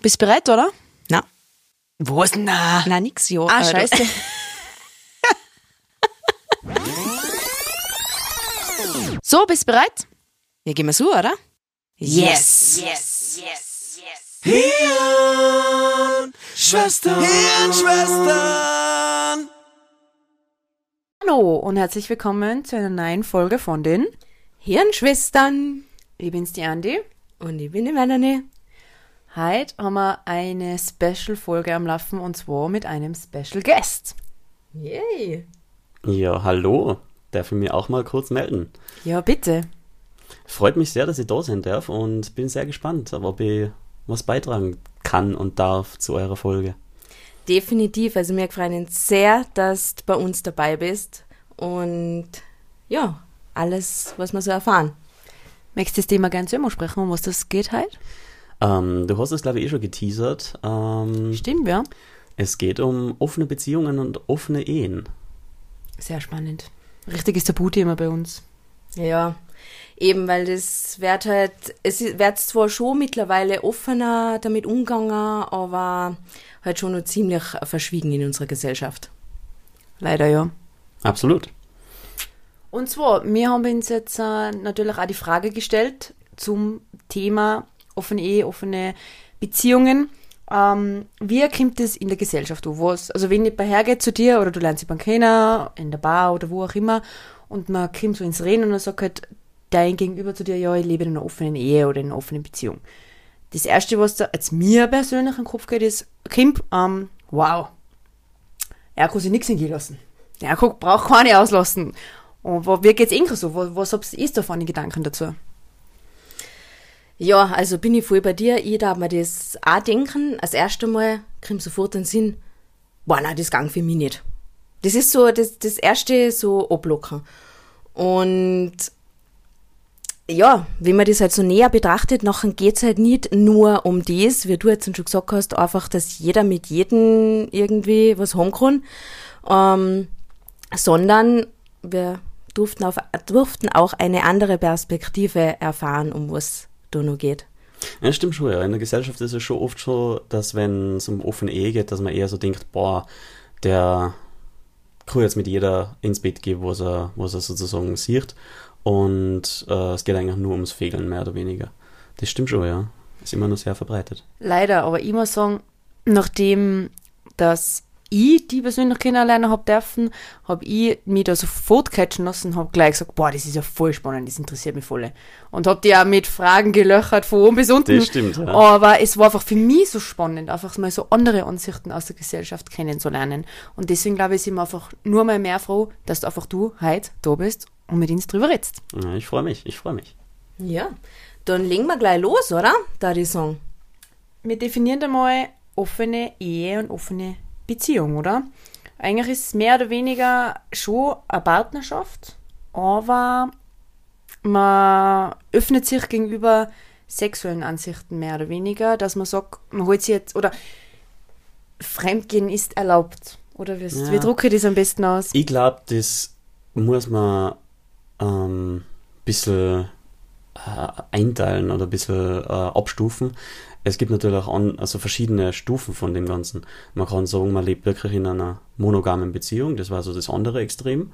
Bist du bereit, oder? Na. Was? Na. Na, nix, ja. Ah, Alter. scheiße. so, bist du bereit? Ja, gehen wir so, oder? Yes. Hirn, Schwestern, Hirnschwestern. Hallo und herzlich willkommen zu einer neuen Folge von den Hirnschwestern. Ich bin's, die Andi. Und ich bin die Melanie. Heute haben wir eine Special-Folge am Laufen und zwar mit einem Special Guest. Yay. Ja, hallo. Darf ich mich auch mal kurz melden? Ja, bitte. Freut mich sehr, dass ich da sein darf und bin sehr gespannt, ob ich was beitragen kann und darf zu eurer Folge. Definitiv. Also mir freuen uns sehr, dass du bei uns dabei bist. Und ja, alles, was wir so erfahren. Möchtest du das Thema gerne selber sprechen, um was das geht heute? Ähm, du hast es, glaube ich, eh schon geteasert. Ähm, Stimmt, ja. es geht um offene Beziehungen und offene Ehen. Sehr spannend. Richtiges Tabuthema bei uns. Ja, eben, weil das wird halt, es wird zwar schon mittlerweile offener damit umgegangen, aber halt schon noch ziemlich verschwiegen in unserer Gesellschaft. Leider ja. Absolut. Und zwar, wir haben uns jetzt äh, natürlich auch die Frage gestellt zum Thema offene Ehe, offene Beziehungen. Ähm, wie kommt das in der Gesellschaft an? Was, also wenn jemand hergeht zu dir oder du lernst jemanden kennen, in der Bar oder wo auch immer, und man kommt so ins Reden und dann sagt halt dein Gegenüber zu dir, ja, ich lebe in einer offenen Ehe oder in einer offenen Beziehung. Das Erste, was da als mir persönlich in den Kopf geht, ist, Kim, ähm, wow, er kann sich nichts hingehen lassen. Guck, braucht keine auslassen. Und wie geht's Ihnen so? Was, was ihr da für Gedanken dazu? Ja, also bin ich voll bei dir. Ich darf mir das auch denken. Als erstes Mal kommt sofort den Sinn, boah, nein, das gang für mich nicht. Das ist so das, das erste so ablocken. Und ja, wenn man das halt so näher betrachtet, nachher geht's halt nicht nur um das, wie du jetzt schon gesagt hast, einfach, dass jeder mit jedem irgendwie was haben kann, ähm, sondern wir durften, auf, durften auch eine andere Perspektive erfahren, um was da noch geht. Ja, stimmt schon, ja. In der Gesellschaft ist es schon oft so, dass wenn es um offene Ehe geht, dass man eher so denkt, boah, der kann jetzt mit jeder ins Bett gehen, was er, was er sozusagen sieht. Und äh, es geht eigentlich nur ums Fegeln, mehr oder weniger. Das stimmt schon, ja. Ist immer noch sehr verbreitet. Leider, aber ich muss sagen, nachdem dass ich die persönlich kennenlernen hab dürfen, hab ich mich da sofort catchen lassen und hab gleich gesagt, boah, das ist ja voll spannend, das interessiert mich voll. Und hab die auch mit Fragen gelöchert, von oben bis unten. Das stimmt, ja. Aber es war einfach für mich so spannend, einfach mal so andere Ansichten aus der Gesellschaft kennenzulernen. Und deswegen glaube ich, sind wir einfach nur mal mehr froh, dass du einfach du heute da bist und mit uns drüber redest. Ja, ich freue mich, ich freue mich. Ja, dann legen wir gleich los, oder? Da die Song. Wir definieren einmal offene Ehe und offene Beziehung, oder? Eigentlich ist es mehr oder weniger schon eine Partnerschaft, aber man öffnet sich gegenüber sexuellen Ansichten mehr oder weniger, dass man sagt, man holt sich jetzt, oder Fremdgehen ist erlaubt. Oder wie, Ja. wie drucke ich das am besten aus? Ich glaube, das muss man ähm, ein bisschen äh, einteilen oder ein bisschen äh, abstufen. Es gibt natürlich auch an, also verschiedene Stufen von dem Ganzen. Man kann sagen, man lebt wirklich in einer monogamen Beziehung, das war so das andere Extrem,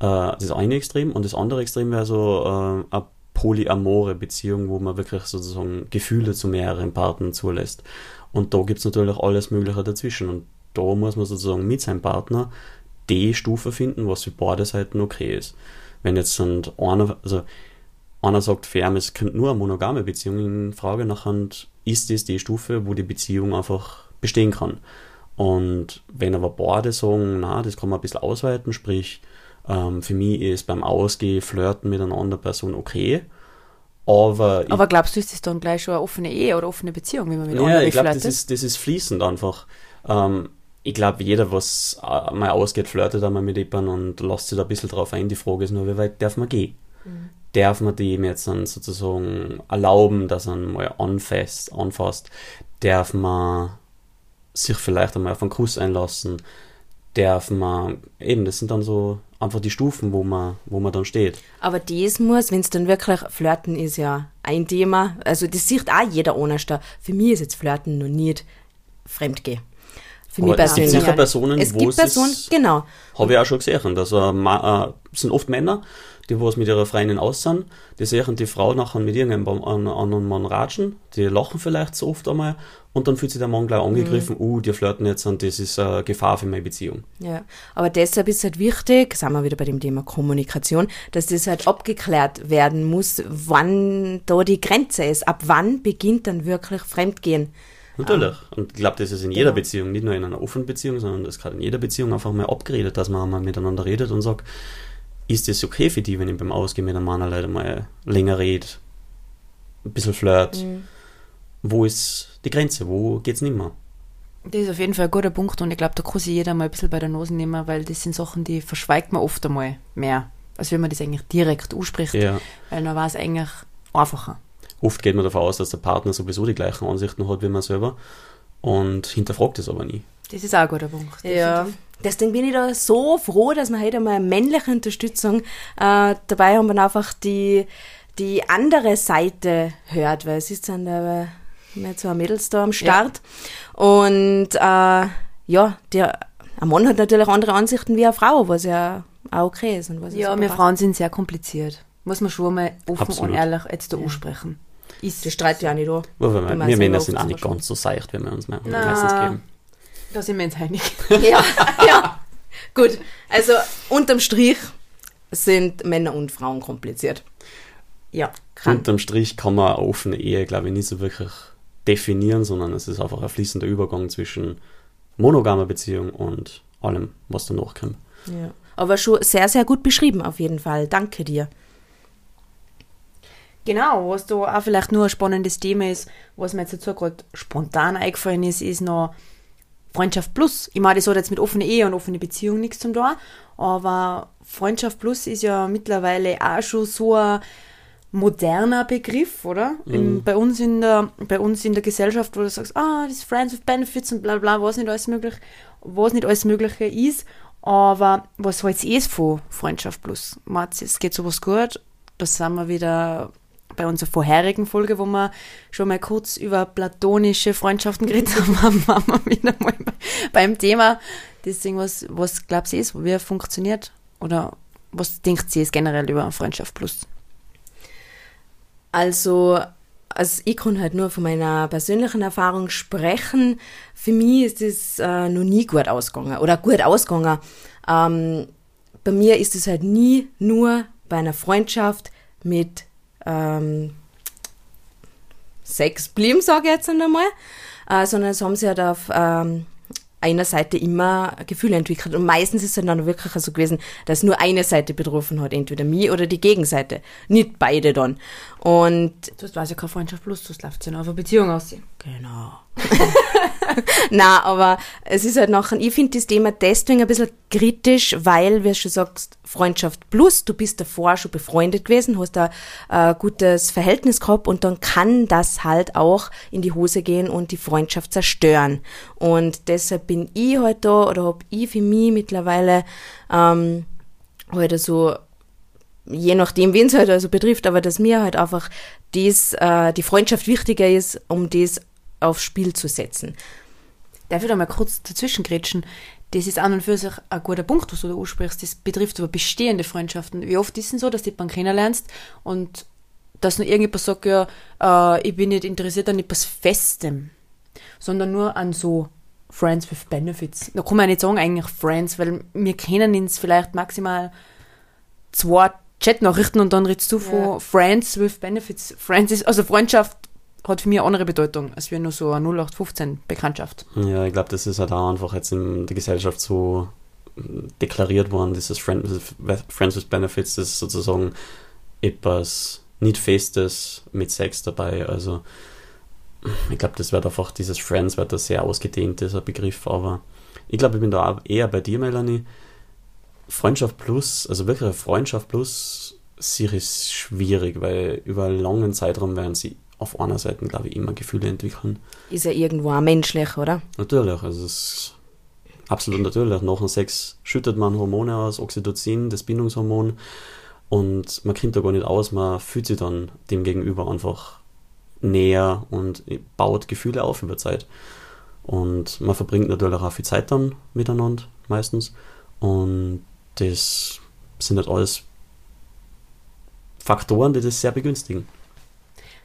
äh, das eine Extrem, und das andere Extrem wäre so äh, eine polyamore Beziehung, wo man wirklich sozusagen Gefühle zu mehreren Partnern zulässt. Und da gibt es natürlich alles Mögliche dazwischen. Und da muss man sozusagen mit seinem Partner die Stufe finden, was für beide Seiten okay ist. Wenn jetzt sind einer, also einer sagt, es kommt nur eine monogame Beziehung in Frage, nachher ist das die Stufe, wo die Beziehung einfach bestehen kann. Und wenn aber beide sagen, na, das kann man ein bisschen ausweiten, sprich, ähm, für mich ist beim Ausgehen, Flirten mit einer anderen Person okay, aber, Aber glaubst du, ist das dann gleich schon eine offene Ehe oder offene Beziehung, wenn man mit ja, anderen ich glaube, das ist, das ist fließend einfach. Ähm, ich glaube, jeder, was äh, mal ausgeht, flirtet einmal mit jemandem und lässt sich da ein bisschen drauf ein. Die Frage ist nur, wie weit darf man gehen? Darf man dem jetzt dann sozusagen erlauben, dass er mal anfasst, anfasst? Darf man sich vielleicht einmal auf einen Kuss einlassen? Darf man, eben, das sind dann so einfach die Stufen, wo man, wo man dann steht. Aber das muss, wenn es dann wirklich Flirten ist ja ein Thema. Also das sieht auch jeder anders da. Für mich ist jetzt Flirten noch nicht Fremdgehen. Für Aber mich es gibt persönlich. sicher Personen, es wo gibt es Personen, ist- genau. Habe ich auch schon gesehen. dass äh, äh, sind oft Männer, die was mit ihrer Freundin aus sind, die sehen die Frau nachher mit irgendeinem an- anderen Mann ratschen, die lachen vielleicht so oft einmal und dann fühlt sich der Mann gleich angegriffen, Mhm. uh, die flirten jetzt und das ist äh, Gefahr für meine Beziehung. Ja, aber deshalb ist halt wichtig, sind wir wieder bei dem Thema Kommunikation, dass das halt abgeklärt werden muss, wann da die Grenze ist. Ab wann beginnt dann wirklich Fremdgehen? Natürlich. Und ich glaube, das ist in jeder Genau. Beziehung, nicht nur in einer offenen Beziehung, sondern das ist gerade in jeder Beziehung einfach mal abgeredet, dass man einmal miteinander redet und sagt, ist das okay für die, wenn ich beim Ausgehen mit einem Mann leider mal länger rede, ein bisschen flirt? Mhm. Wo ist die Grenze? Wo geht's nicht mehr? Das ist auf jeden Fall ein guter Punkt und ich glaube, da kann sich jeder mal ein bisschen bei der Nase nehmen, weil das sind Sachen, die verschweigt man oft einmal mehr, als wenn man das eigentlich direkt ausspricht, Ja. weil dann war es eigentlich einfacher. Oft geht man davon aus, dass der Partner sowieso die gleichen Ansichten hat wie man selber und hinterfragt es aber nie. Das ist auch ein guter Punkt. Ja. Deswegen bin ich da so froh, dass wir heute mal männliche Unterstützung äh, dabei haben und einfach die, die andere Seite hört, weil es ist dann da mehr zwei Mädels da am Start. Und äh, ja, der ein Mann hat natürlich andere Ansichten wie eine Frau, was ja auch okay ist. Und was Ja, wir. Frauen sind sehr kompliziert. Muss man schon mal offen Absolut. und ehrlich jetzt da ansprechen. Ist, Das streitet ja nicht an. Wir, Wenn Männer sind auch nicht ganz so seicht, wie wir uns me- Na. meistens geben. Da sind wir uns einig. Ja, ja. Gut, also unterm Strich sind Männer und Frauen kompliziert. Ja. Kann. Unterm Strich kann man eine offene Ehe, glaube ich, nicht so wirklich definieren, sondern es ist einfach ein fließender Übergang zwischen monogamer Beziehung und allem, was danach kommt. Ja. Aber schon sehr, sehr gut beschrieben auf jeden Fall. Danke dir. Genau, was da auch vielleicht nur ein spannendes Thema ist, was mir jetzt dazu gerade spontan eingefallen ist, ist noch Freundschaft Plus. Ich meine, das hat jetzt mit offener Ehe und offener Beziehung nichts zu tun, aber Freundschaft Plus ist ja mittlerweile auch schon so ein moderner Begriff, oder? In, bei, uns in der, bei uns in der Gesellschaft, wo du sagst, ah, das ist Friends with Benefits und bla bla, was nicht alles möglich, was nicht alles Mögliche ist. Aber was hältst du eh von Freundschaft Plus? Du, es geht sowas gut? Das sind wir wieder bei unserer vorherigen Folge, wo wir schon mal kurz über platonische Freundschaften geredet haben, waren wir wieder mal bei- beim Thema. Deswegen, was, was glaubst du, ist, wie funktioniert? Oder was denkt sie jetzt generell über Freundschaft Plus? Also, also ich kann halt nur von meiner persönlichen Erfahrung sprechen. Für mich ist es äh, noch nie gut ausgegangen oder gut ausgegangen. Ähm, bei mir ist es halt nie nur bei einer Freundschaft mit ähm, Sex blieben, sage ich jetzt einmal, äh, sondern es haben sich halt auf ähm, einer Seite immer Gefühle entwickelt. Und meistens ist es dann wirklich so gewesen, dass nur eine Seite betroffen hat, entweder mich oder die Gegenseite. Nicht beide dann. Und Das weiß ja keine Freundschaft Plus, das läuft ja auf eine Beziehung aussehen. Genau. Na, aber es ist halt nachher, ich finde das Thema deswegen ein bisschen kritisch, weil, wie du schon sagst, Freundschaft plus, du bist davor schon befreundet gewesen, hast da ein gutes Verhältnis gehabt und dann kann das halt auch in die Hose gehen und die Freundschaft zerstören. Und deshalb bin ich halt da oder hab ich für mich mittlerweile ähm, halt so je nachdem, wen es halt also betrifft, aber dass mir halt einfach das, äh, die Freundschaft wichtiger ist, um das aufs Spiel zu setzen. Darf ich da mal kurz dazwischen grätschen? Das ist an und für sich ein guter Punkt, was du da ansprichst. Das betrifft aber bestehende Freundschaften. Wie oft ist es so, dass du jemanden kennenlernst und dass nur irgendjemand sagt, ja, äh, ich bin nicht interessiert an etwas Festem, sondern nur an so Friends with Benefits. Da kann man ja nicht sagen eigentlich Friends, weil wir kennen uns vielleicht maximal zwei Chatnachrichten und dann redest du von Ja. Friends with Benefits. Friends ist, also Freundschaft hat für mich eine andere Bedeutung, als wir nur so eine 0815 Bekanntschaft. Ja, ich glaube, das ist halt auch einfach jetzt in der Gesellschaft so äh, deklariert worden, dieses Friend with, Friends with Benefits, das ist sozusagen etwas nicht Festes mit Sex dabei. Also ich glaube, das wird einfach, dieses Friends wird da sehr ausgedehnt, Begriff, aber ich glaube, ich bin da eher bei dir, Melanie. Freundschaft plus, also wirklich eine Freundschaft plus, sie ist schwierig, weil über einen langen Zeitraum werden sie auf einer Seite, glaube ich, immer Gefühle entwickeln. Ist ja irgendwo auch menschlich, oder? Natürlich, also es Absolut natürlich. Nach dem Sex schüttet man Hormone aus, Oxytocin, das Bindungshormon. Und man kommt da gar nicht aus, man fühlt sich dann dem Gegenüber einfach näher und baut Gefühle auf über Zeit. Und man verbringt natürlich auch viel Zeit dann miteinander, meistens. Und das sind halt alles Faktoren, die das sehr begünstigen.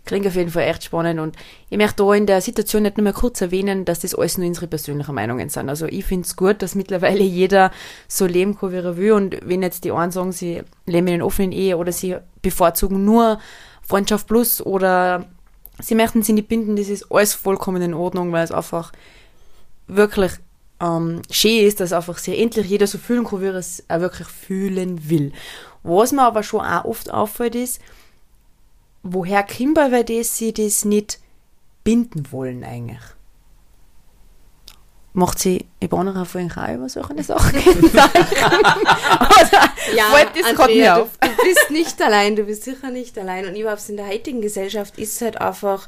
Klingt auf jeden Fall echt spannend und ich möchte da in der Situation nicht nur mal kurz erwähnen, dass das alles nur unsere persönlichen Meinungen sind. Also ich finde es gut, dass mittlerweile jeder so leben kann, wie er will und wenn jetzt die einen sagen, sie leben in einer offenen Ehe oder sie bevorzugen nur Freundschaft plus oder sie möchten sie nicht binden, das ist alles vollkommen in Ordnung, weil es einfach wirklich ähm, schön ist, dass einfach sich endlich jeder so fühlen kann, wie er es auch wirklich fühlen will. Was mir aber schon auch oft auffällt ist, woher kommt weil das sie das nicht binden wollen eigentlich? Macht sie Ibanera von euch auch über solche Sachen? Oder Ja, Andrea, mir du, auf? du bist nicht allein, du bist sicher nicht allein. Und überhaupt in der heutigen Gesellschaft ist es halt einfach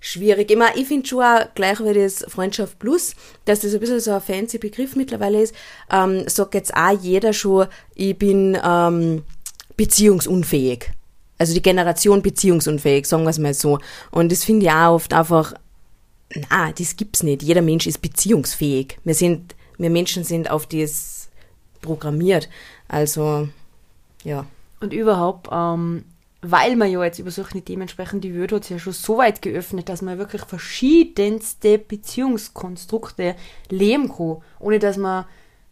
schwierig. Ich, mein, ich finde schon auch, gleich wie das Freundschaft Plus, dass das ein bisschen so ein fancy Begriff mittlerweile ist, ähm, sagt jetzt auch jeder schon, ich bin ähm, beziehungsunfähig. Also die Generation beziehungsunfähig, sagen wir es mal so. Und das finde ich auch oft einfach, na, das gibt's nicht. Jeder Mensch ist beziehungsfähig. Wir sind, wir Menschen sind auf das programmiert. Also, ja. Und überhaupt, ähm, weil man ja jetzt über solche Themen sprechen, die Welt hat sich ja schon so weit geöffnet, dass man wirklich verschiedenste Beziehungskonstrukte leben kann, ohne dass man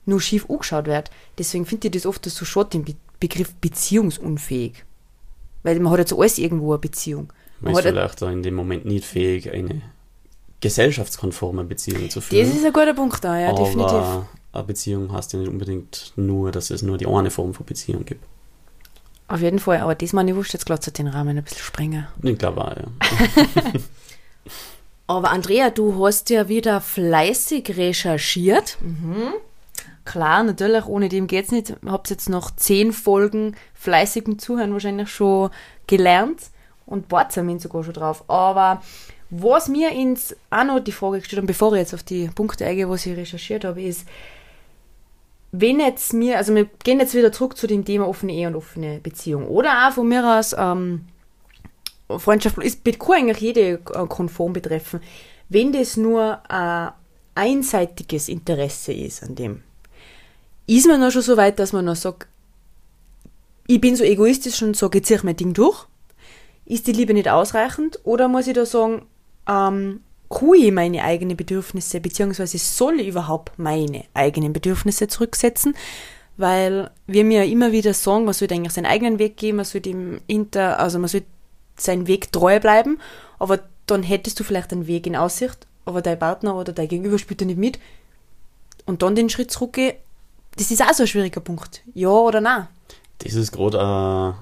nur schief angeschaut wird. Deswegen finde ich das oft so schade, den Be Begriff beziehungsunfähig. Weil man hat jetzt alles irgendwo eine Beziehung. Man Man ist vielleicht da in dem Moment nicht fähig, eine gesellschaftskonforme Beziehung zu das führen. ist ein guter Punkt da, ja, definitiv. aber eine Beziehung heißt ja nicht unbedingt nur, dass es nur die eine Form von Beziehung gibt. Auf jeden Fall, aber diesmal, ich wusste jetzt gerade den Rahmen ein bisschen sprengen. Ich glaube auch, ja. Aber Andrea, du hast ja wieder fleißig recherchiert. Klar, natürlich, ohne dem geht's nicht. Habt jetzt noch zehn Folgen fleißigen Zuhören wahrscheinlich schon gelernt und wart sogar schon drauf. Aber was mir ins auch noch die Frage gestellt haben, bevor ich jetzt auf die Punkte eingehe, was ich recherchiert habe, ist, wenn jetzt mir, also wir gehen jetzt wieder zurück zu dem Thema offene Ehe und offene Beziehung. Oder auch von mir aus ähm, Freundschaft, ist, kann eigentlich jede äh, konform betreffen, wenn das nur ein einseitiges Interesse ist an dem. Ist man noch schon so weit, dass man noch sagt, ich bin so egoistisch und sage, ich ziehe mein Ding durch? Ist die Liebe nicht ausreichend? Oder muss ich da sagen, ähm, kann ich meine eigenen Bedürfnisse, beziehungsweise soll ich überhaupt meine eigenen Bedürfnisse zurücksetzen? Weil wir mir ja immer wieder sagen, man sollte eigentlich seinen eigenen Weg gehen, man sollte ihm hinter, also man sollte seinen Weg treu bleiben, aber dann hättest du vielleicht einen Weg in Aussicht, aber dein Partner oder dein Gegenüber spielt da nicht mit. Und dann den Schritt zurückgehen, das ist auch so ein schwieriger Punkt. Ja oder nein? Das ist gerade ein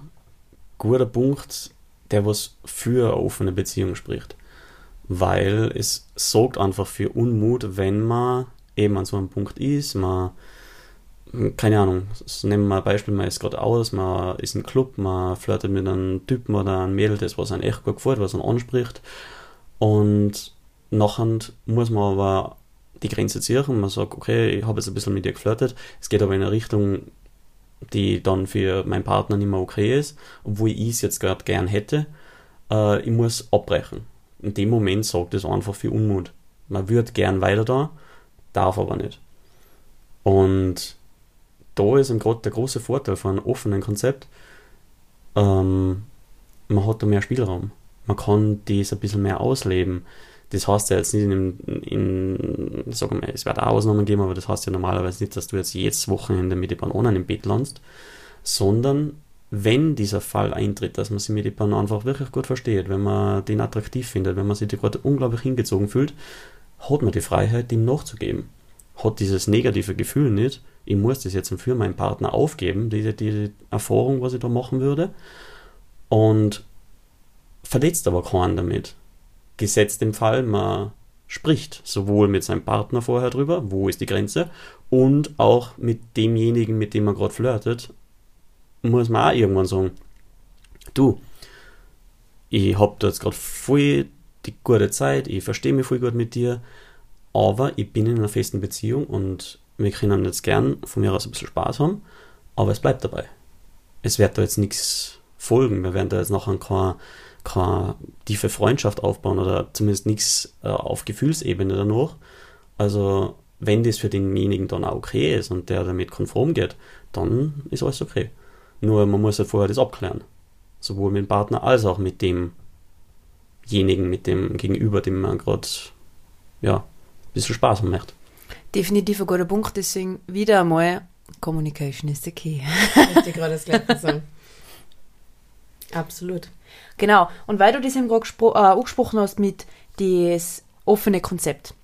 guter Punkt, der was für eine offene Beziehung spricht. Weil es sorgt einfach für Unmut, wenn man eben an so einem Punkt ist, man, keine Ahnung, nehmen wir ein Beispiel, man ist gerade aus, man ist im Club, man flirtet mit einem Typen oder einem Mädel, das was einem echt gut gefällt, was einen anspricht. Und nachher muss man aber die Grenze ziehen. Man sagt, okay, ich habe jetzt ein bisschen mit dir geflirtet. Es geht aber in eine Richtung, die dann für meinen Partner nicht mehr okay ist, obwohl ich es jetzt gerade gern hätte. Äh, ich muss abbrechen. In dem Moment sorgt es einfach für Unmut. Man würde gern weiter da, darf aber nicht. Und da ist im Grunde der große Vorteil von einem offenen Konzept. Ähm, man hat da mehr Spielraum. Man kann das ein bisschen mehr ausleben. Das heißt ja jetzt nicht in, in sagen wir, es wird auch Ausnahmen geben, aber das heißt ja normalerweise nicht, dass du jetzt jedes Wochenende mit den Bananen im Bett landest, sondern wenn dieser Fall eintritt, dass man sich mit jemandem einfach wirklich gut versteht, wenn man den attraktiv findet, wenn man sich gerade unglaublich hingezogen fühlt, hat man die Freiheit, ihm nachzugeben. Hat dieses negative Gefühl nicht, ich muss das jetzt für meinen Partner aufgeben, diese, diese Erfahrung, was ich da machen würde, und verletzt aber keinen damit. Gesetzt im Fall, man spricht sowohl mit seinem Partner vorher drüber, wo ist die Grenze, und auch mit demjenigen, mit dem man gerade flirtet, muss man auch irgendwann sagen, du, ich hab da jetzt gerade voll die gute Zeit, ich verstehe mich voll gut mit dir, aber ich bin in einer festen Beziehung und wir können jetzt gern von mir aus ein bisschen Spaß haben, aber es bleibt dabei. Es wird da jetzt nichts folgen. Wir werden da jetzt nachher keine, keine tiefe Freundschaft aufbauen oder zumindest nichts äh, auf Gefühlsebene danach. Also, wenn das für denjenigen dann auch okay ist und der damit konform geht, dann ist alles okay. Nur man muss ja vorher das abklären. Sowohl mit dem Partner als auch mit demjenigen, mit dem Gegenüber, dem man gerade ja, ein bisschen Spaß haben möchte. Definitiv ein guter Punkt, deswegen wieder einmal, Communication is the key. Richtig, gerade das gleiche sagen. Absolut. Genau, und weil du das eben gerade äh, angesprochen hast mit das offene Konzept,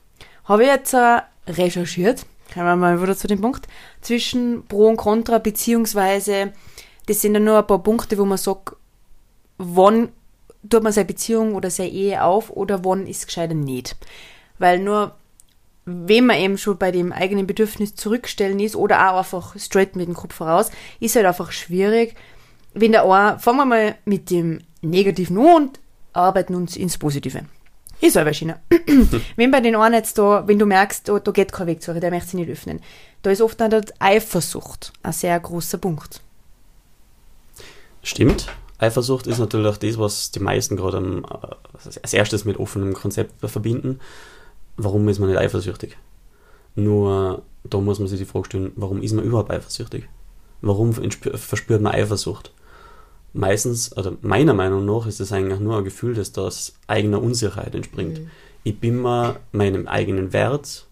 habe ich jetzt äh, recherchiert, kommen wir mal wieder zu dem Punkt, zwischen Pro und Contra, beziehungsweise das sind ja nur ein paar Punkte, wo man sagt, wann tut man seine Beziehung oder seine Ehe auf oder wann ist es gescheiter nicht. Weil nur wenn man eben schon bei dem eigenen Bedürfnis zurückstellen ist oder auch einfach straight mit dem Kopf voraus, ist halt einfach schwierig, wenn der eine, fangen wir mal mit dem Negativen an und arbeiten uns ins Positive. Ist aber Schiene. wenn bei den einen jetzt da, wenn du merkst, da, da geht kein Weg zurück, der möchte sich nicht öffnen, da ist oft dann Eifersucht ein sehr großer Punkt. Stimmt. Eifersucht ist natürlich das, was die meisten gerade äh, als erstes mit offenem Konzept verbinden. Warum ist man nicht eifersüchtig? Nur da muss man sich die Frage stellen, warum ist man überhaupt eifersüchtig? Warum verspürt man Eifersucht? Meistens, oder meiner Meinung nach, ist es eigentlich nur ein Gefühl, das aus eigener Unsicherheit entspringt. Mhm. Ich bin mir meinem eigenen Wert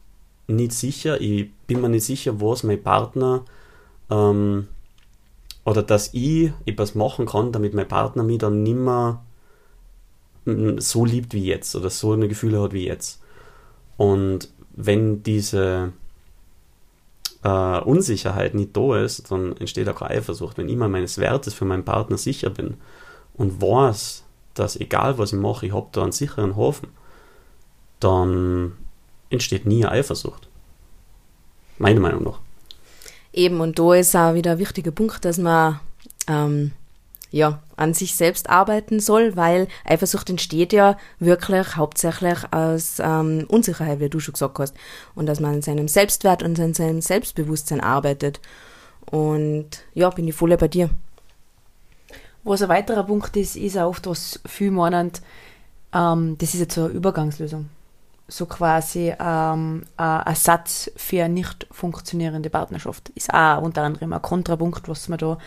nicht sicher, ich bin mir nicht sicher, was mein Partner ähm, oder dass ich etwas machen kann, damit mein Partner mich dann nimmer so liebt wie jetzt oder so eine Gefühle hat wie jetzt. Und wenn diese äh, Unsicherheit nicht da ist, dann entsteht auch Eifersucht. Wenn ich mir meines Wertes für meinen Partner sicher bin und weiß, dass egal was ich mache, ich habe da einen sicheren Hafen, dann entsteht nie Eifersucht. Meiner Meinung nach. Eben, und da ist auch wieder ein wichtiger Punkt, dass man ähm, ja, an sich selbst arbeiten soll, weil Eifersucht entsteht ja wirklich hauptsächlich aus ähm, Unsicherheit, wie du schon gesagt hast. Und dass man an seinem Selbstwert und an seinem Selbstbewusstsein arbeitet. Und ja, bin ich voll bei dir. Was ein weiterer Punkt ist, ist auch oft, was viel meinen, ähm, das ist jetzt so eine Übergangslösung. So quasi ähm, ein Ersatz für eine nicht funktionierende Partnerschaft. Ist auch unter anderem ein Kontrapunkt, was man da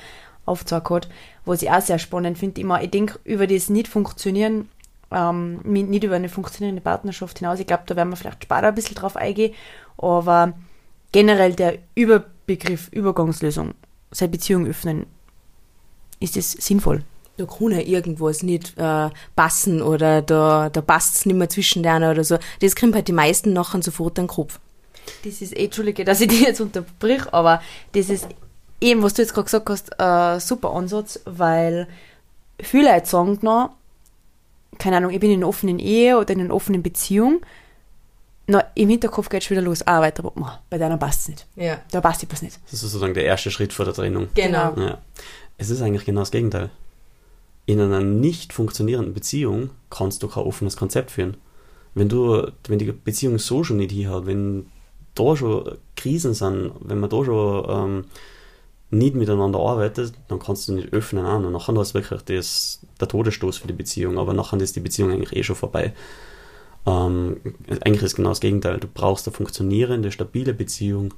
aufgezeigt hat, was ich auch sehr spannend finde. Immer, ich denke über das Nicht-Funktionieren, ähm, nicht über eine funktionierende Partnerschaft hinaus. Ich glaube, da werden wir vielleicht später ein bisschen drauf eingehen, aber generell der Überbegriff Übergangslösung, seine Beziehung öffnen, ist es sinnvoll. Da kann ja irgendwas nicht äh, passen oder da, da passt es nicht mehr zwischen denen oder so. Das kriegen halt die meisten nachher sofort den Kopf. Das ist eh, Entschuldige, dass ich dich jetzt unterbrich, aber das ist eben, was du jetzt gerade gesagt hast, ein super Ansatz, weil viele Leute sagen noch, keine Ahnung, ich bin in einer offenen Ehe oder in einer offenen Beziehung, na, im Hinterkopf geht es wieder los, ah, weiter, oh, bei deiner passt es nicht. Ja. Da passt etwas nicht. Das ist sozusagen der erste Schritt vor der Trennung. Genau. Ja. Es ist eigentlich genau das Gegenteil. In einer nicht funktionierenden Beziehung kannst du kein offenes Konzept führen. Wenn du, wenn die Beziehung so schon nicht hier hat, wenn da schon Krisen sind, wenn man da schon ähm, nicht miteinander arbeitet, dann kannst du nicht öffnen an. Und nachher ist wirklich das, der Todesstoß für die Beziehung. Aber nachher ist die Beziehung eigentlich eh schon vorbei. Ähm, eigentlich ist genau das Gegenteil. Du brauchst eine funktionierende, stabile Beziehung,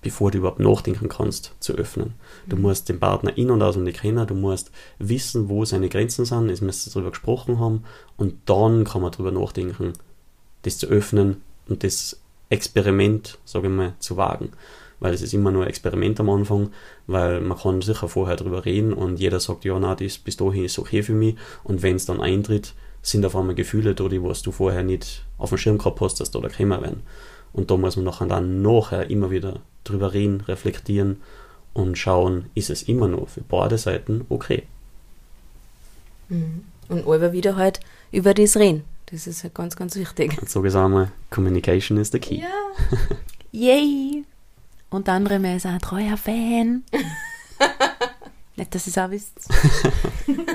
bevor du überhaupt nachdenken kannst, zu öffnen. Du mhm. musst den Partner in- und auswendig kennen, du musst wissen, wo seine Grenzen sind, es müsste darüber gesprochen haben und dann kann man darüber nachdenken, das zu öffnen und das Experiment, sage ich mal, zu wagen weil es ist immer nur ein Experiment am Anfang, weil man kann sicher vorher drüber reden und jeder sagt, ja, na, das bis dahin ist okay für mich und wenn es dann eintritt, sind auf einmal Gefühle da, die was du vorher nicht auf dem Schirm gehabt hast, dass da kommen werden. Und da muss man nachher dann nachher immer wieder drüber reden, reflektieren und schauen, ist es immer noch für beide Seiten okay. Mhm. Und immer wieder halt über das reden. Das ist halt ganz, ganz wichtig. Und so gesagt mal, Communication is the key. Ja. Yay! Unter anderem er ist ein treuer Fan. Nicht, dass ihr es auch wisst.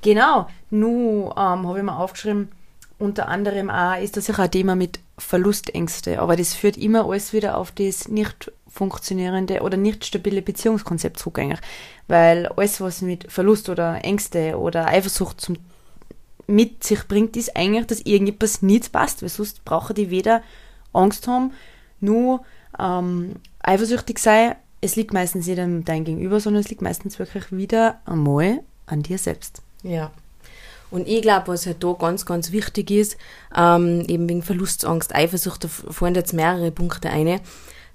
genau. Nun ähm, habe ich mir aufgeschrieben, unter anderem auch ist das sicher ein Thema mit Verlustängste, aber das führt immer alles wieder auf das nicht funktionierende oder nicht stabile Beziehungskonzept zurück eigentlich. Weil alles, was mit Verlust oder Ängste oder Eifersucht zum, mit sich bringt, ist eigentlich, dass irgendetwas nicht passt, weil sonst brauche die weder Angst haben, nur ähm, eifersüchtig sein. Es liegt meistens nicht an dein Gegenüber, sondern es liegt meistens wirklich wieder einmal an dir selbst. Ja. Und ich glaube, was halt da ganz, ganz wichtig ist, ähm, eben wegen Verlustangst, Eifersucht, da fallen jetzt mehrere Punkte ein,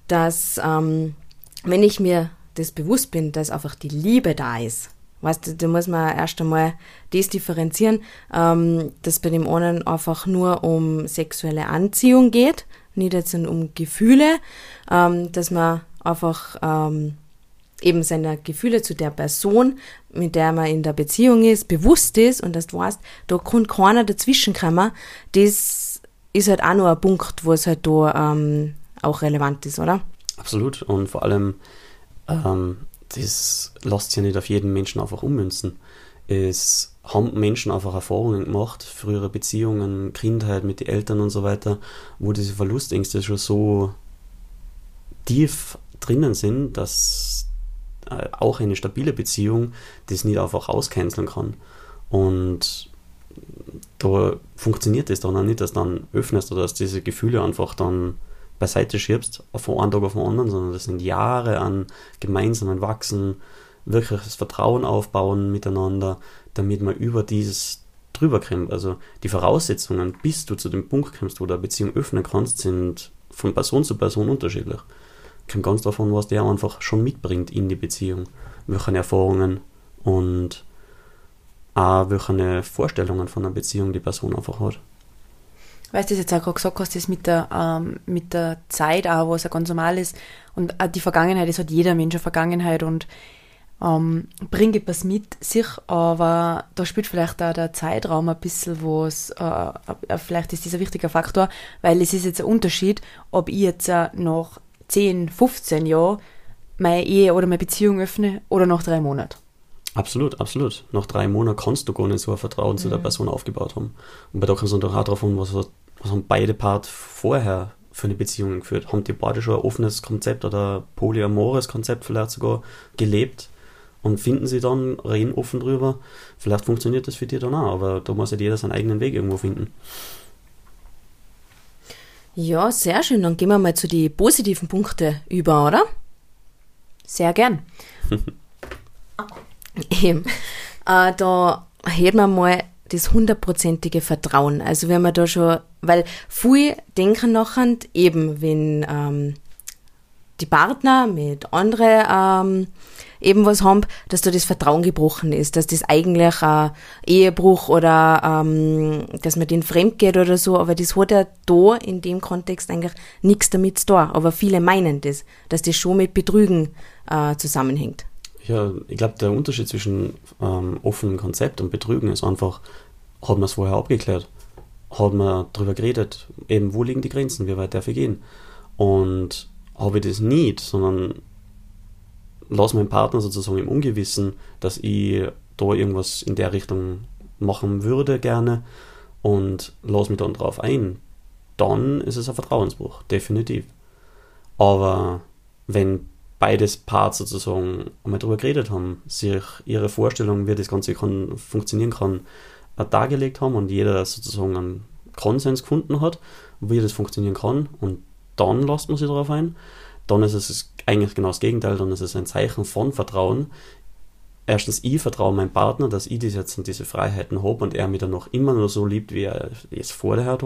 dass ähm, wenn ich mir das bewusst bin, dass einfach die Liebe da ist, weißt du, da muss man erst einmal das differenzieren, ähm, dass bei dem einen einfach nur um sexuelle Anziehung geht, nicht jetzt um Gefühle, ähm, dass man einfach ähm, eben seiner Gefühle zu der Person, mit der man in der Beziehung ist, bewusst ist und dass du weißt, da kann keiner dazwischen kommen, das ist halt auch noch ein Punkt, wo es halt da ähm, auch relevant ist, oder? Absolut. Und vor allem, ähm, das lässt sich ja nicht auf jeden Menschen einfach ummünzen. Es haben Menschen einfach Erfahrungen gemacht, frühere Beziehungen, Kindheit mit den Eltern und so weiter, wo diese Verlustängste schon so tief drinnen sind, dass äh, auch eine stabile Beziehung das nicht einfach auscanceln kann. Und da funktioniert es dann auch nicht, dass du dann öffnest oder dass diese Gefühle einfach dann beiseite schiebst, von einem Tag auf den anderen, sondern das sind Jahre an gemeinsamen Wachsen, wirkliches Vertrauen aufbauen miteinander, damit man über dieses drüber kommt. Also die Voraussetzungen, bis du zu dem Punkt kommst, wo du eine Beziehung öffnen kannst, sind von Person zu Person unterschiedlich kommt ganz davon, was der einfach schon mitbringt in die Beziehung. Welche Erfahrungen und auch welche Vorstellungen von einer Beziehung die Person einfach hat. Weißt du, jetzt auch gerade gesagt hast, das mit der, ähm, mit der Zeit auch, was ja ganz normal ist. Und auch die Vergangenheit, das hat jeder Mensch eine Vergangenheit und ähm, bringt etwas mit sich, aber da spielt vielleicht auch der Zeitraum ein bisschen was, äh, vielleicht ist dieser ein wichtiger Faktor, weil es ist jetzt ein Unterschied, ob ich jetzt äh, noch 10, 15 Jahren meine Ehe oder meine Beziehung öffne oder nach drei Monaten. Absolut, absolut. Nach drei Monaten kannst du gar nicht so ein Vertrauen zu der mhm. Person aufgebaut haben. Und bei da kommt es natürlich auch darauf an, was, was haben beide Part vorher für eine Beziehung geführt. Haben die beide schon ein offenes Konzept oder ein polyamores Konzept vielleicht sogar gelebt und finden sie dann, reden offen drüber. Vielleicht funktioniert das für dich dann auch, aber da muss ja jeder seinen eigenen Weg irgendwo finden. Ja, sehr schön. Dann gehen wir mal zu den positiven Punkten über, oder? Sehr gern. Eben. Äh, da hört man mal das hundertprozentige Vertrauen. Also wenn man da schon, weil viele denken nachher eben, wenn ähm, die Partner mit anderen ähm, eben was haben, dass da das Vertrauen gebrochen ist, dass das eigentlich ein Ehebruch oder ähm, dass man den fremd geht oder so, aber das hat ja da in dem Kontext eigentlich nichts damit zu tun. Aber viele meinen das, dass das schon mit Betrügen äh, zusammenhängt. Ja, ich glaube, der Unterschied zwischen ähm, offenem Konzept und Betrügen ist einfach, hat man es vorher abgeklärt? Hat man darüber geredet, eben wo liegen die Grenzen, wie weit darf ich gehen? Und habe ich das nicht, sondern lasse meinen Partner sozusagen im Ungewissen, dass ich da irgendwas in der Richtung machen würde gerne und lasse mich dann drauf ein, dann ist es ein Vertrauensbruch, definitiv. Aber wenn beides Parts sozusagen einmal darüber geredet haben, sich ihre Vorstellung, wie das Ganze kann, funktionieren kann, dargelegt haben und jeder sozusagen einen Konsens gefunden hat, wie das funktionieren kann und dann lasst man sich darauf ein, dann ist es eigentlich genau das Gegenteil, dann ist es ein Zeichen von Vertrauen. Erstens, ich vertraue meinem Partner, dass ich das jetzt und diese Freiheiten habe und er mich dann noch immer nur so liebt, wie er es vorher hat.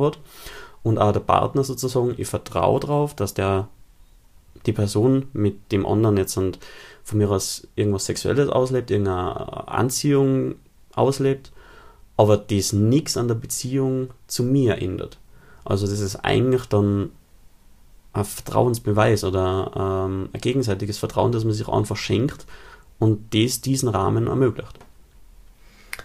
Und auch der Partner sozusagen, ich vertraue darauf, dass der die Person mit dem anderen jetzt und von mir aus irgendwas Sexuelles auslebt, irgendeine Anziehung auslebt, aber das nichts an der Beziehung zu mir ändert. Also das ist eigentlich dann Vertrauensbeweis oder ähm, ein gegenseitiges Vertrauen, das man sich einfach schenkt und das diesen Rahmen ermöglicht.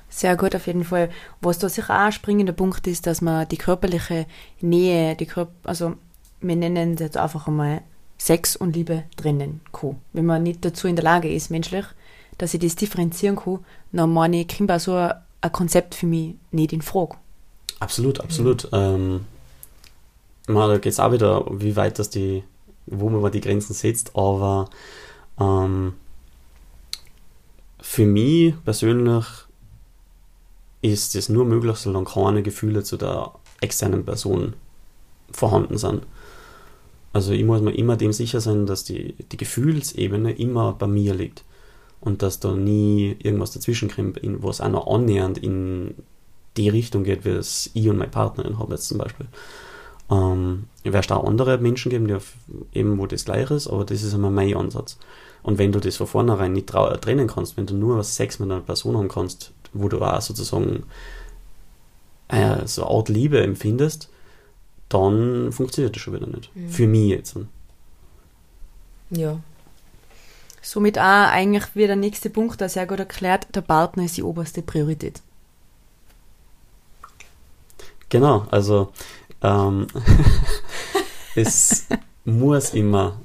Sehr gut, auf jeden Fall. Was da sicher auch ein springender Punkt ist, dass man die körperliche Nähe, die Körper, also wir nennen es jetzt einfach einmal Sex und Liebe trennen kann. Wenn man nicht dazu in der Lage ist, menschlich, dass ich das differenzieren kann, dann meine ich, kommt auch so ein Konzept für mich nicht in Frage. Absolut, absolut. Mhm. Ähm, man, da geht es auch wieder, wie weit das die, wo man die Grenzen setzt, aber ähm, für mich persönlich ist es nur möglich, solange keine Gefühle zu der externen Person vorhanden sind. Also ich muss mir immer dem sicher sein, dass die, die Gefühlsebene immer bei mir liegt und dass da nie irgendwas dazwischen kommt, was auch noch annähernd in die Richtung geht, wie es ich und meine Partnerin haben jetzt zum Beispiel. Ähm, wirst auch andere Menschen geben, die auf, eben wo das gleich ist, aber das ist immer mein Ansatz. Und wenn du das von vornherein nicht trennen kannst, wenn du nur Sex mit einer Person haben kannst, wo du auch sozusagen äh, so eine Art Liebe empfindest, dann funktioniert das schon wieder nicht. Mhm. Für mich jetzt. Ja. Somit auch eigentlich wie der nächste Punkt, der sehr gut erklärt, der Partner ist die oberste Priorität. Genau, also ähm, es muss immer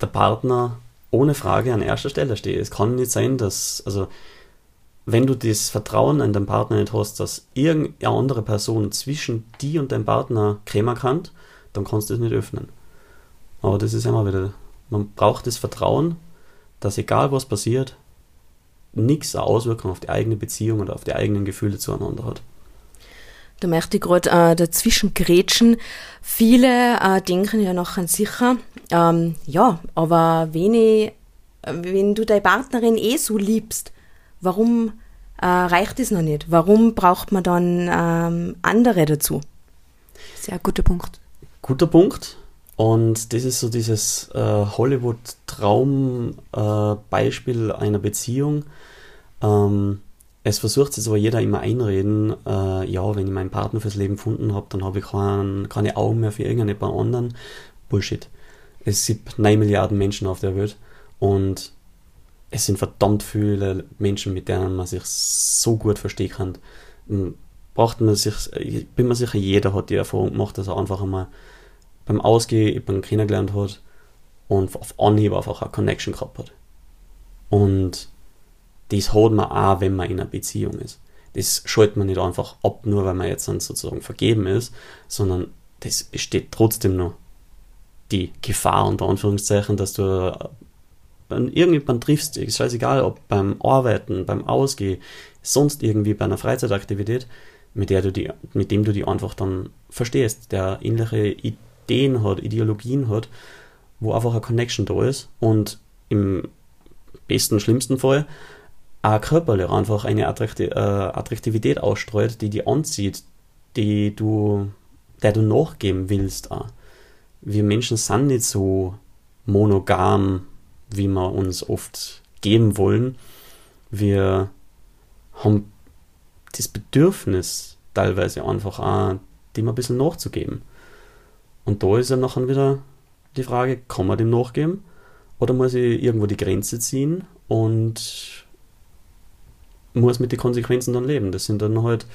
der Partner ohne Frage an erster Stelle stehen. Es kann nicht sein, dass, also wenn du das Vertrauen an deinen Partner nicht hast, dass irgendeine andere Person zwischen dir und deinem Partner krämer kann, dann kannst du es nicht öffnen. Aber das ist immer wieder, man braucht das Vertrauen, dass egal was passiert, nichts eine Auswirkung auf die eigene Beziehung oder auf die eigenen Gefühle zueinander hat. Da möchte ich gerade äh, dazwischen grätschen. Viele äh, denken ja noch an sicher, ähm, ja, aber wenn, ich, wenn du deine Partnerin eh so liebst, warum äh, reicht es noch nicht? Warum braucht man dann ähm, andere dazu? Sehr guter Punkt. Guter Punkt. Und das ist so dieses äh, Hollywood-Traum-Beispiel äh, einer Beziehung. Ähm, es versucht sich aber jeder immer einreden, äh, ja, wenn ich meinen Partner fürs Leben gefunden habe, dann habe ich kein, keine Augen mehr für irgendjemand anderen. Bullshit. Es gibt 9 Milliarden Menschen auf der Welt und es sind verdammt viele Menschen, mit denen man sich so gut verstehen kann. Hm, braucht man sich, ich bin mir sicher, jeder hat die Erfahrung gemacht, dass er einfach einmal beim Ausgehen jemanden kennengelernt hat und auf Anhieb einfach eine Connection gehabt hat. Und das hat man auch, wenn man in einer Beziehung ist. Das schaltet man nicht einfach ab, nur weil man jetzt dann sozusagen vergeben ist, sondern das besteht trotzdem noch die Gefahr unter Anführungszeichen, dass du irgendjemand triffst, ist scheißegal, ob beim Arbeiten, beim Ausgehen, sonst irgendwie bei einer Freizeitaktivität, mit der du die, mit dem du die einfach dann verstehst, der ähnliche Ideen hat, Ideologien hat, wo einfach eine Connection da ist und im besten, schlimmsten Fall auch körperlich einfach eine Attrakti äh, Attraktivität ausstreut, die die anzieht, die du, der du nachgeben willst. Auch. Wir Menschen sind nicht so monogam wie wir uns oft geben wollen. Wir haben das Bedürfnis, teilweise einfach auch, dem ein bisschen nachzugeben. Und da ist ja nachher wieder die Frage, kann man dem nachgeben? Oder muss ich irgendwo die Grenze ziehen und muss mit den Konsequenzen dann leben? Das sind dann halt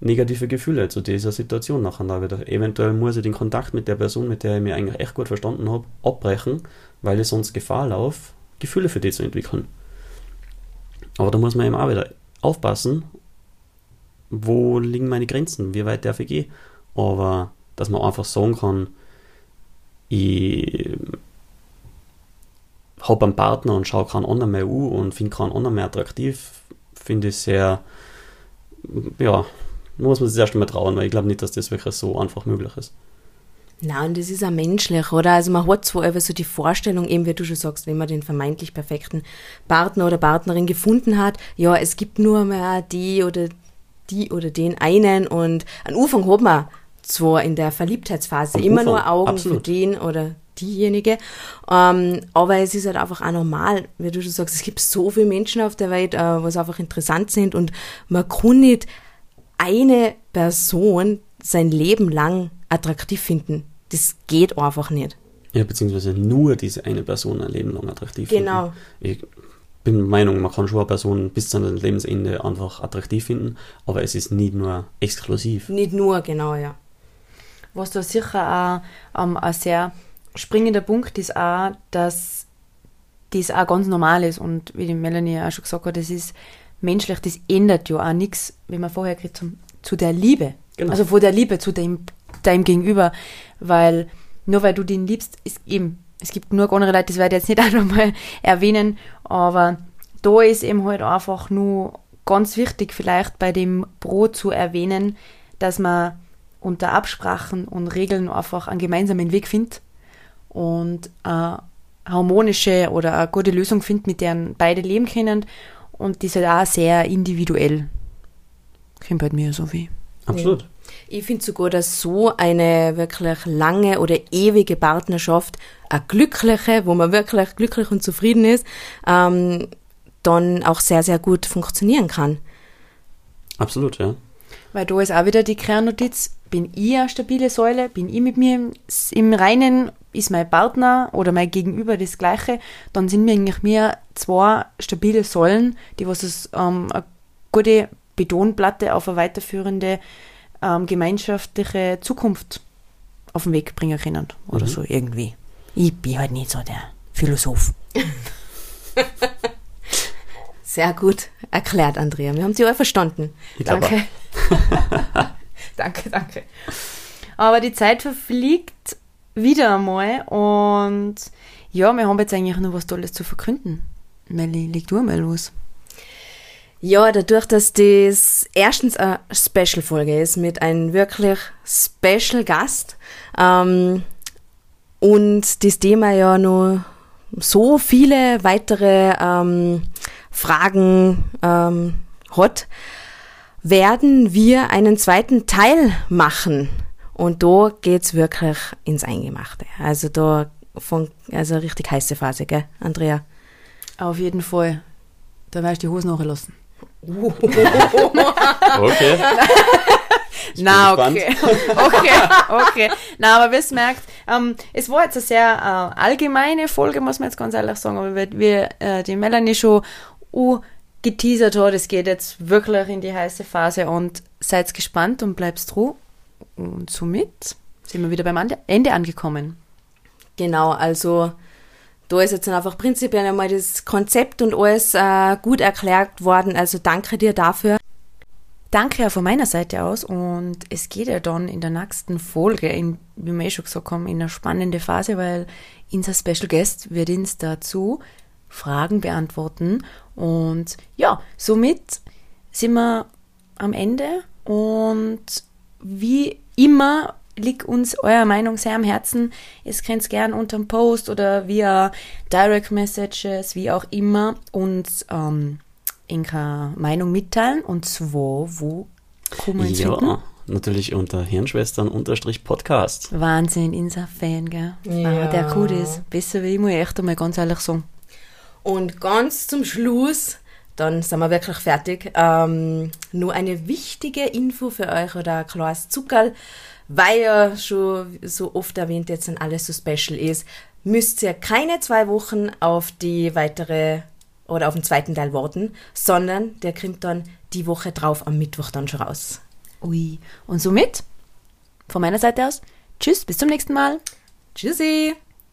negative Gefühle zu dieser Situation nachher da wieder. Eventuell muss ich den Kontakt mit der Person, mit der ich mich eigentlich echt gut verstanden habe, abbrechen, weil ich sonst Gefahr laufe, Gefühle für die zu entwickeln. Aber da muss man eben auch wieder aufpassen, wo liegen meine Grenzen, wie weit darf ich gehen. Aber dass man einfach sagen kann, ich habe einen Partner und schaue keinen anderen mehr an und finde keinen anderen mehr attraktiv, finde ich sehr, ja, muss man sich erst einmal trauen, weil ich glaube nicht, dass das wirklich so einfach möglich ist. Nein, und das ist auch menschlich, oder? Also man hat zwar so die Vorstellung, eben wie du schon sagst, wenn man den vermeintlich perfekten Partner oder Partnerin gefunden hat, ja, es gibt nur mehr die oder die oder den einen und an Anfang hat man zwar in der Verliebtheitsphase Am immer Ufang, nur Augen absolut. für den oder diejenige, ähm, aber es ist halt einfach auch normal, wie du schon sagst, es gibt so viele Menschen auf der Welt, äh, was einfach interessant sind und man kann nicht eine Person sein Leben lang attraktiv finden. Das geht einfach nicht. Ja, beziehungsweise nur diese eine Person ein Leben lang attraktiv genau. finden. Genau. Ich bin der Meinung, man kann schon eine Person bis zu seinem Lebensende einfach attraktiv finden, aber es ist nicht nur exklusiv. Nicht nur, genau, ja. Was da sicher auch ähm, sehr springender Punkt ist auch, dass das auch ganz normal ist und wie die Melanie auch schon gesagt hat, das ist menschlich, das ändert ja auch nichts, wie man vorher gesagt haben, zu der Liebe. Genau. Also von der Liebe zu dem, deinem Gegenüber. weil nur weil du den liebst, ist eben, es gibt nur andere Leute, das werde ich jetzt nicht einfach mal erwähnen, aber da ist eben halt einfach nur ganz wichtig vielleicht bei dem Brot zu erwähnen, dass man unter Absprachen und Regeln einfach einen gemeinsamen Weg findet und eine harmonische oder eine gute Lösung findet, mit der beide leben können und die ist halt auch sehr individuell. Kommt halt mir so wie. Absolut. Ich finde sogar, dass so eine wirklich lange oder ewige Partnerschaft, eine glückliche, wo man wirklich glücklich und zufrieden ist, ähm, dann auch sehr, sehr gut funktionieren kann. Absolut, ja. Weil da ist auch wieder die Kernnotiz, bin ich eine stabile Säule, bin ich mit mir im, im Reinen, ist mein Partner oder mein Gegenüber das Gleiche, dann sind wir eigentlich mehr zwei stabile Säulen, die was es ähm, eine gute Betonplatte auf eine weiterführende ähm, gemeinschaftliche Zukunft auf den Weg bringen können. Oder Mhm. so irgendwie. Ich bin halt nicht so der Philosoph. Sehr gut erklärt, Andrea. Wir haben Sie auch verstanden. Ich Danke. danke, danke. Aber die Zeit verfliegt wieder einmal und ja, wir haben jetzt eigentlich noch was Tolles zu verkünden. Melli, leg du mal los. Ja, dadurch, dass das erstens eine Special-Folge ist mit einem wirklich Special Gast ähm, und das Thema ja noch so viele weitere ähm, Fragen ähm, hat, werden wir einen zweiten Teil machen. Und da geht's wirklich ins Eingemachte. Also da von, also eine richtig heiße Phase, gell, Andrea? Auf jeden Fall. Da werde ich die Hosen nachlassen. Okay. Na, okay. okay, okay. Na, aber wie es merkt, ähm, es war jetzt eine sehr äh, allgemeine Folge, muss man jetzt ganz ehrlich sagen, aber wie wir äh, die Melanie schon uh, geteasert hat, es geht jetzt wirklich in die heiße Phase und seid gespannt und bleibt dran. Und somit sind wir wieder beim Ende angekommen. Genau, also da ist jetzt einfach prinzipiell einmal das Konzept und alles äh, gut erklärt worden. Also danke dir dafür. Danke auch von meiner Seite aus und es geht ja dann in der nächsten Folge, in, wie wir eh schon gesagt haben, in eine spannende Phase, weil unser Special Guest wird uns dazu Fragen beantworten und ja, somit sind wir am Ende und wie immer liegt uns eure Meinung sehr am Herzen. Ihr könnt es gern unter dem Post oder via Direct Messages, wie auch immer, uns ähm, Inka Meinung mitteilen. Und zwar, wo kann man uns finden? Ja, natürlich unter Hirnschwestern-Podcast. Wahnsinn, unser Fan, gell? Ja. Ah, der gut ist. Besser wie ich, muss ich echt einmal ganz ehrlich sagen. Und ganz zum Schluss, dann sind wir wirklich fertig, ähm, nur eine wichtige Info für euch oder ein kleines Zuckerl, weil ja schon so oft erwähnt jetzt dann alles so special ist, müsst ihr keine zwei Wochen auf die weitere oder auf den zweiten Teil warten, sondern der kommt dann die Woche drauf am Mittwoch dann schon raus. Ui. Und somit, von meiner Seite aus, tschüss, bis zum nächsten Mal. Tschüssi!